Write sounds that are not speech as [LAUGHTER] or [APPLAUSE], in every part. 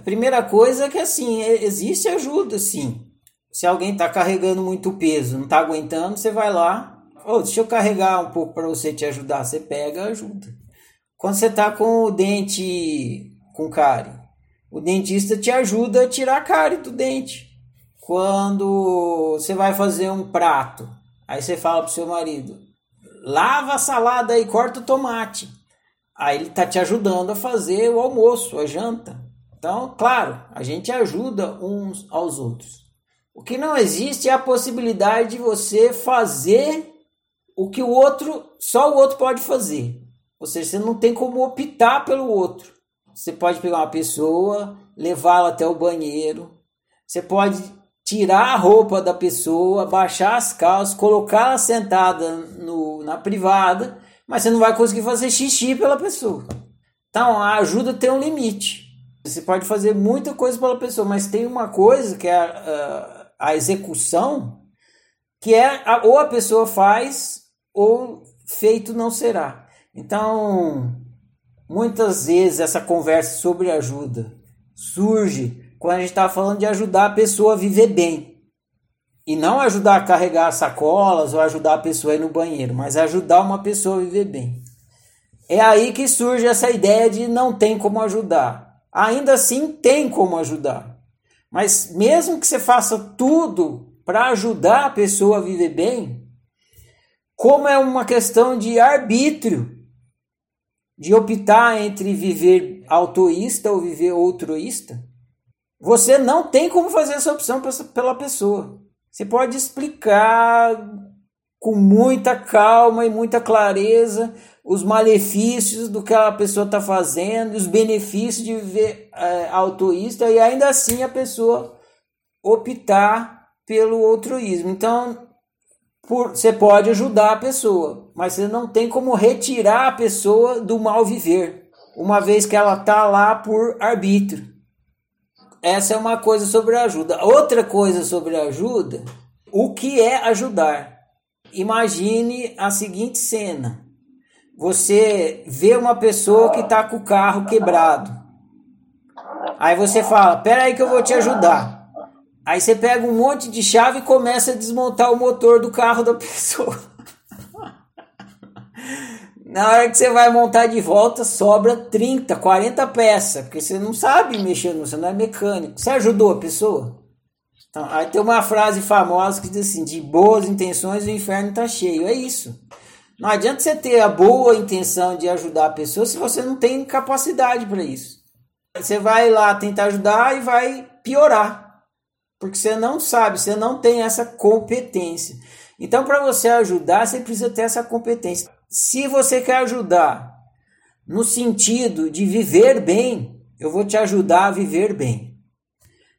A primeira coisa é que assim, existe ajuda, sim. Se alguém está carregando muito peso, não está aguentando, você vai lá, oh, deixa eu carregar um pouco para você te ajudar. Você pega, ajuda. Quando você está com o dente com cárie, o dentista te ajuda a tirar a cárie do dente. Quando você vai fazer um prato, aí você fala pro seu marido: lava a salada e corta o tomate. Aí ele tá te ajudando a fazer o almoço, a janta. Então, claro, a gente ajuda uns aos outros. O que não existe é a possibilidade de você fazer o que o outro, só o outro pode fazer. Ou seja, você não tem como optar pelo outro. Você pode pegar uma pessoa, levá-la até o banheiro. Você pode tirar a roupa da pessoa, baixar as calças, colocá-la sentada no, na privada, mas você não vai conseguir fazer xixi pela pessoa. Então, a ajuda tem um limite. Você pode fazer muita coisa pela pessoa, mas tem uma coisa que é a, a, execução, que é a, ou a pessoa faz ou feito não será. Então, muitas vezes essa conversa sobre ajuda surge quando a gente está falando de ajudar a pessoa a viver bem. E não ajudar a carregar sacolas ou ajudar a pessoa a ir no banheiro, mas ajudar uma pessoa a viver bem. É aí que surge essa ideia de não tem como ajudar. Ainda assim, tem como ajudar. Mas mesmo que você faça tudo para ajudar a pessoa a viver bem, como é uma questão de arbítrio, de optar entre viver autoísta ou viver altruísta, você não tem como fazer essa opção pela pessoa. Você pode explicar com muita calma e muita clareza os malefícios do que a pessoa está fazendo, os benefícios de viver é, autoísta e ainda assim a pessoa optar pelo altruísmo. Então, por, você pode ajudar a pessoa, mas você não tem como retirar a pessoa do mal viver, uma vez que ela está lá por arbítrio. Essa é uma coisa sobre ajuda. Outra coisa sobre ajuda, o que é ajudar? Imagine a seguinte cena. Você vê uma pessoa que está com o carro quebrado. Aí você fala: Pera aí que eu vou te ajudar. Aí você pega um monte de chave e começa a desmontar o motor do carro da [LAUGHS] pessoa. Na hora que você vai montar de volta, sobra 30, 40 peças, porque você não sabe mexer, você não é mecânico. Você ajudou a pessoa? Então, aí tem uma frase famosa que diz assim: de boas intenções o inferno está cheio. É isso. Não adianta você ter a boa intenção de ajudar a pessoa se você não tem capacidade para isso. Você vai lá tentar ajudar e vai piorar. Porque você não sabe, você não tem essa competência. Então, para você ajudar, você precisa ter essa competência. Se você quer ajudar no sentido de viver bem, eu vou te ajudar a viver bem.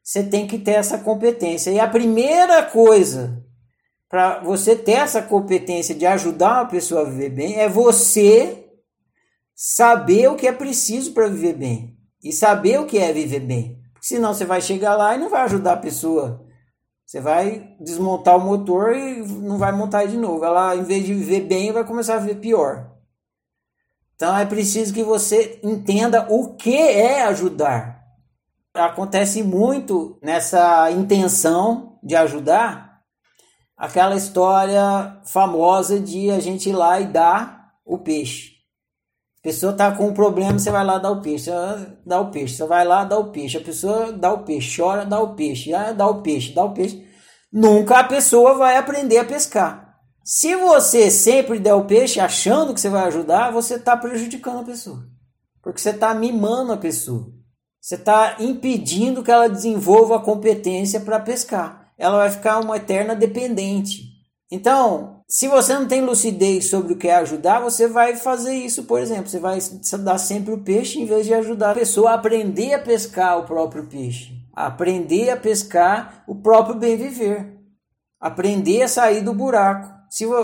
Você tem que ter essa competência. E a primeira coisa para você ter essa competência de ajudar uma pessoa a viver bem é você saber o que é preciso para viver bem e saber o que é viver bem. Senão você vai chegar lá e não vai ajudar a pessoa. Você vai desmontar o motor e não vai montar de novo. Ela, em vez de viver bem, vai começar a viver pior. Então é preciso que você entenda o que é ajudar. Acontece muito nessa intenção de ajudar aquela história famosa de a gente ir lá e dar o peixe. A pessoa tá com um problema, você vai lá dar o peixe, dá o peixe, você vai lá dar o peixe, a pessoa dá o peixe, chora, dá o peixe, ah, dá o peixe, dá o peixe. Nunca a pessoa vai aprender a pescar. Se você sempre der o peixe achando que você vai ajudar, você está prejudicando a pessoa. Porque você está mimando a pessoa. Você está impedindo que ela desenvolva a competência para pescar. Ela vai ficar uma eterna dependente. Então, se você não tem lucidez sobre o que é ajudar, você vai fazer isso, por exemplo. Você vai dar sempre o peixe em vez de ajudar a pessoa a aprender a pescar o próprio peixe. aprender a pescar o próprio bem viver. Aprender a sair do buraco.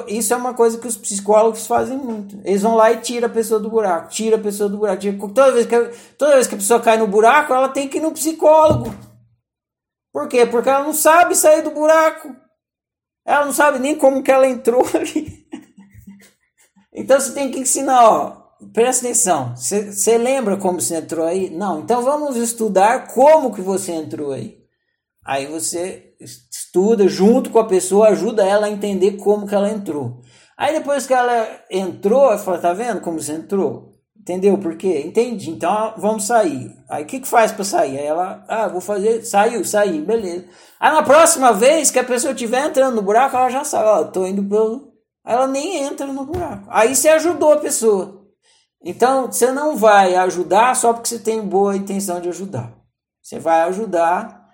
Isso é uma coisa que os psicólogos fazem muito. Eles vão lá e tiram a pessoa do buraco. Tira a pessoa do buraco. Tira... Toda, vez que, toda vez que a pessoa cai no buraco, ela tem que ir no psicólogo. Por quê? Porque ela não sabe sair do buraco. Ela não sabe nem como que ela entrou [LAUGHS] ali. Então você tem que ensinar, ó. presta atenção, você lembra como você entrou aí? Não, então vamos estudar como que você entrou aí. Aí você estuda junto com a pessoa, ajuda ela a entender como que ela entrou. Aí depois que ela entrou, ela fala, tá vendo como você entrou? Entendeu por quê? Entendi. Então vamos sair. Aí o que, que faz para sair? Aí ela, ah, vou fazer, saiu, saí, beleza. Aí na próxima vez que a pessoa estiver entrando no buraco, ela já sabe, ó, tô indo pelo. Ela nem entra no buraco. Aí você ajudou a pessoa. Então você não vai ajudar só porque você tem boa intenção de ajudar. Você vai ajudar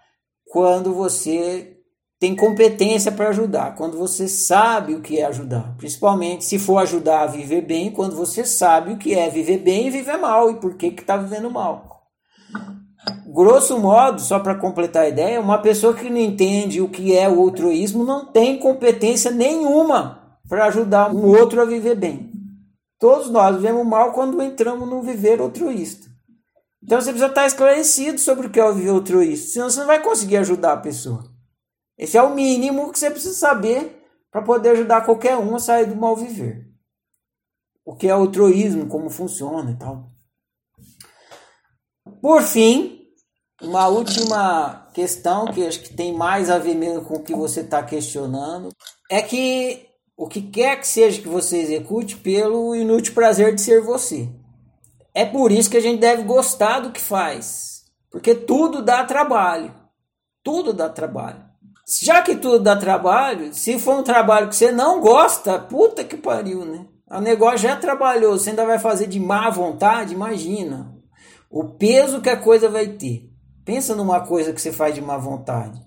quando você tem competência para ajudar, quando você sabe o que é ajudar. Principalmente se for ajudar a viver bem, quando você sabe o que é viver bem e viver mal e por que está vivendo mal. Grosso modo, só para completar a ideia, uma pessoa que não entende o que é o altruísmo não tem competência nenhuma para ajudar um outro a viver bem. Todos nós vivemos mal quando entramos no viver altruísta. Então você precisa estar esclarecido sobre o que é o altruísta, senão você não vai conseguir ajudar a pessoa. Esse é o mínimo que você precisa saber para poder ajudar qualquer um a sair do mal viver. O que é altruísmo, como funciona e tal. Por fim, uma última questão que acho que tem mais a ver mesmo com o que você está questionando é que o que quer que seja que você execute pelo inútil prazer de ser você. É por isso que a gente deve gostar do que faz. Porque tudo dá trabalho. Tudo dá trabalho. Já que tudo dá trabalho, se for um trabalho que você não gosta, puta que pariu, né? O negócio já trabalhou, você ainda vai fazer de má vontade, imagina. O peso que a coisa vai ter. Pensa numa coisa que você faz de má vontade.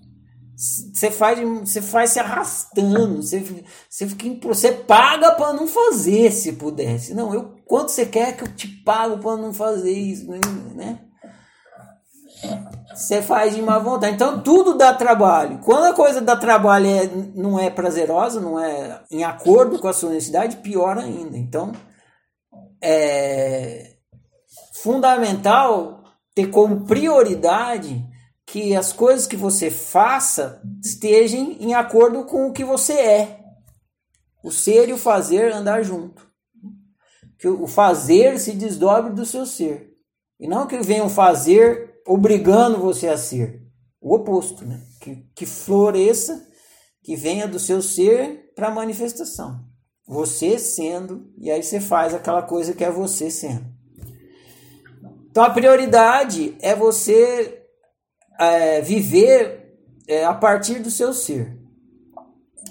Você faz, você faz se arrastando, você, você, fica, você paga para não fazer se pudesse. Não, eu quanto você quer que eu te pago para não fazer isso, né? Você faz de má vontade. Então tudo dá trabalho. Quando a coisa dá trabalho é, não é prazerosa, não é em acordo com a sua necessidade, pior ainda. Então é fundamental ter como prioridade que as coisas que você faça estejam em acordo com o que você é. O ser e o fazer andar junto. Que o fazer se desdobre do seu ser. E não que venha um fazer obrigando você a ser. O oposto, né? Que, que floresça, que venha do seu ser para manifestação. Você sendo, e aí você faz aquela coisa que é você sendo. Então a prioridade é você é, viver é, a partir do seu ser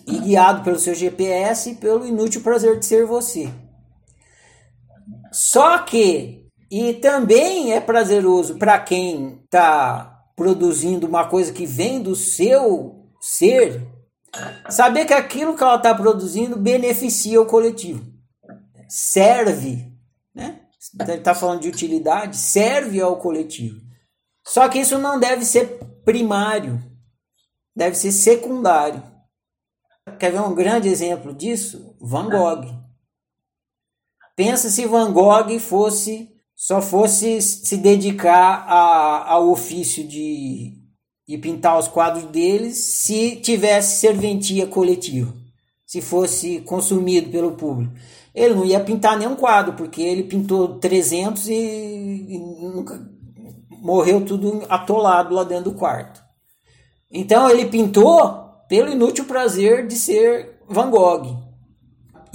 e guiado pelo seu GPS e pelo inútil prazer de ser você. Só que, e também é prazeroso para quem está produzindo uma coisa que vem do seu ser, saber que aquilo que ela está produzindo beneficia o coletivo, serve, né? Está falando de utilidade, serve ao coletivo. Só que isso não deve ser primário, deve ser secundário. Quer ver um grande exemplo disso? Van Gogh. Pensa se Van Gogh fosse só fosse se dedicar a, ao ofício de, de pintar os quadros deles se tivesse serventia coletiva, se fosse consumido pelo público. Ele não ia pintar nenhum quadro, porque ele pintou 300 e, e nunca morreu tudo atolado lá dentro do quarto. Então ele pintou pelo inútil prazer de ser Van Gogh.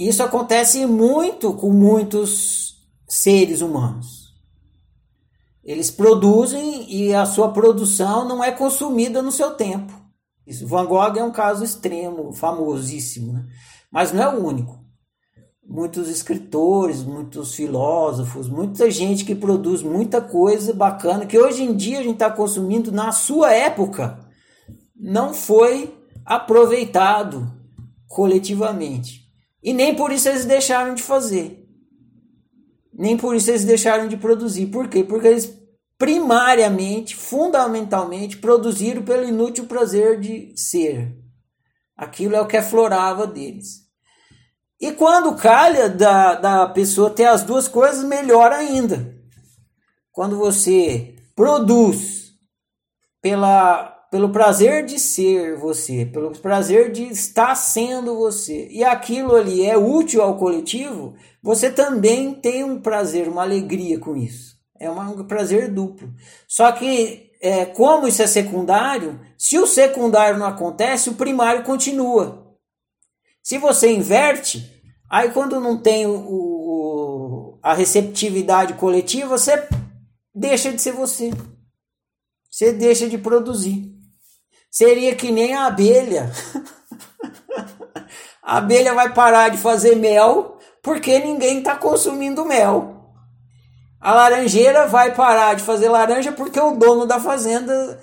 Isso acontece muito com muitos seres humanos. Eles produzem e a sua produção não é consumida no seu tempo. Isso, Van Gogh é um caso extremo, famosíssimo, né? mas não é o único muitos escritores, muitos filósofos, muita gente que produz muita coisa bacana que hoje em dia a gente está consumindo na sua época não foi aproveitado coletivamente. E nem por isso eles deixaram de fazer. Nem por isso eles deixaram de produzir. Por quê? Porque eles primariamente, fundamentalmente, produziram pelo inútil prazer de ser. Aquilo é o que aflorava deles. E quando calha da, da pessoa ter as duas coisas, melhor ainda. Quando você produz pela pelo prazer de ser você, pelo prazer de estar sendo você, e aquilo ali é útil ao coletivo, você também tem um prazer, uma alegria com isso. É um prazer duplo. Só que, é, como isso é secundário, se o secundário não acontece, o primário continua. Se você inverte, aí quando não tem o, o, a receptividade coletiva, você deixa de ser você. Você deixa de produzir. Seria que nem a abelha. a abelha vai parar de fazer mel porque ninguém está consumindo mel. A laranjeira vai parar de fazer laranja porque o dono da fazenda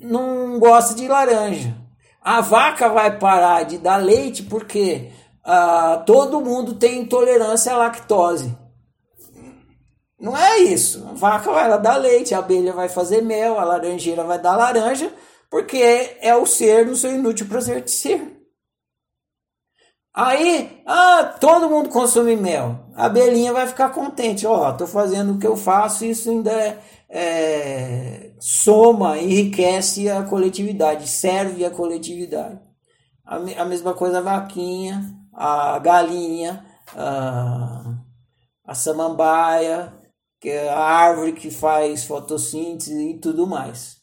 não gosta de laranja. A vaca vai parar de dar leite porque uh, todo mundo tem intolerância à lactose. Não é isso. A vaca vai dar leite, a abelha vai fazer mel, a laranjeira vai dar laranja, porque é o ser no seu inútil prazer de ser. Aí, ah, todo mundo consome mel. A abelhinha vai ficar contente. Ó, oh, tô fazendo o que eu faço, isso ainda é, é, soma, enriquece a coletividade, serve a coletividade. A, a mesma coisa a vaquinha, a galinha, a, a samambaia, que é a árvore que faz fotossíntese e tudo mais.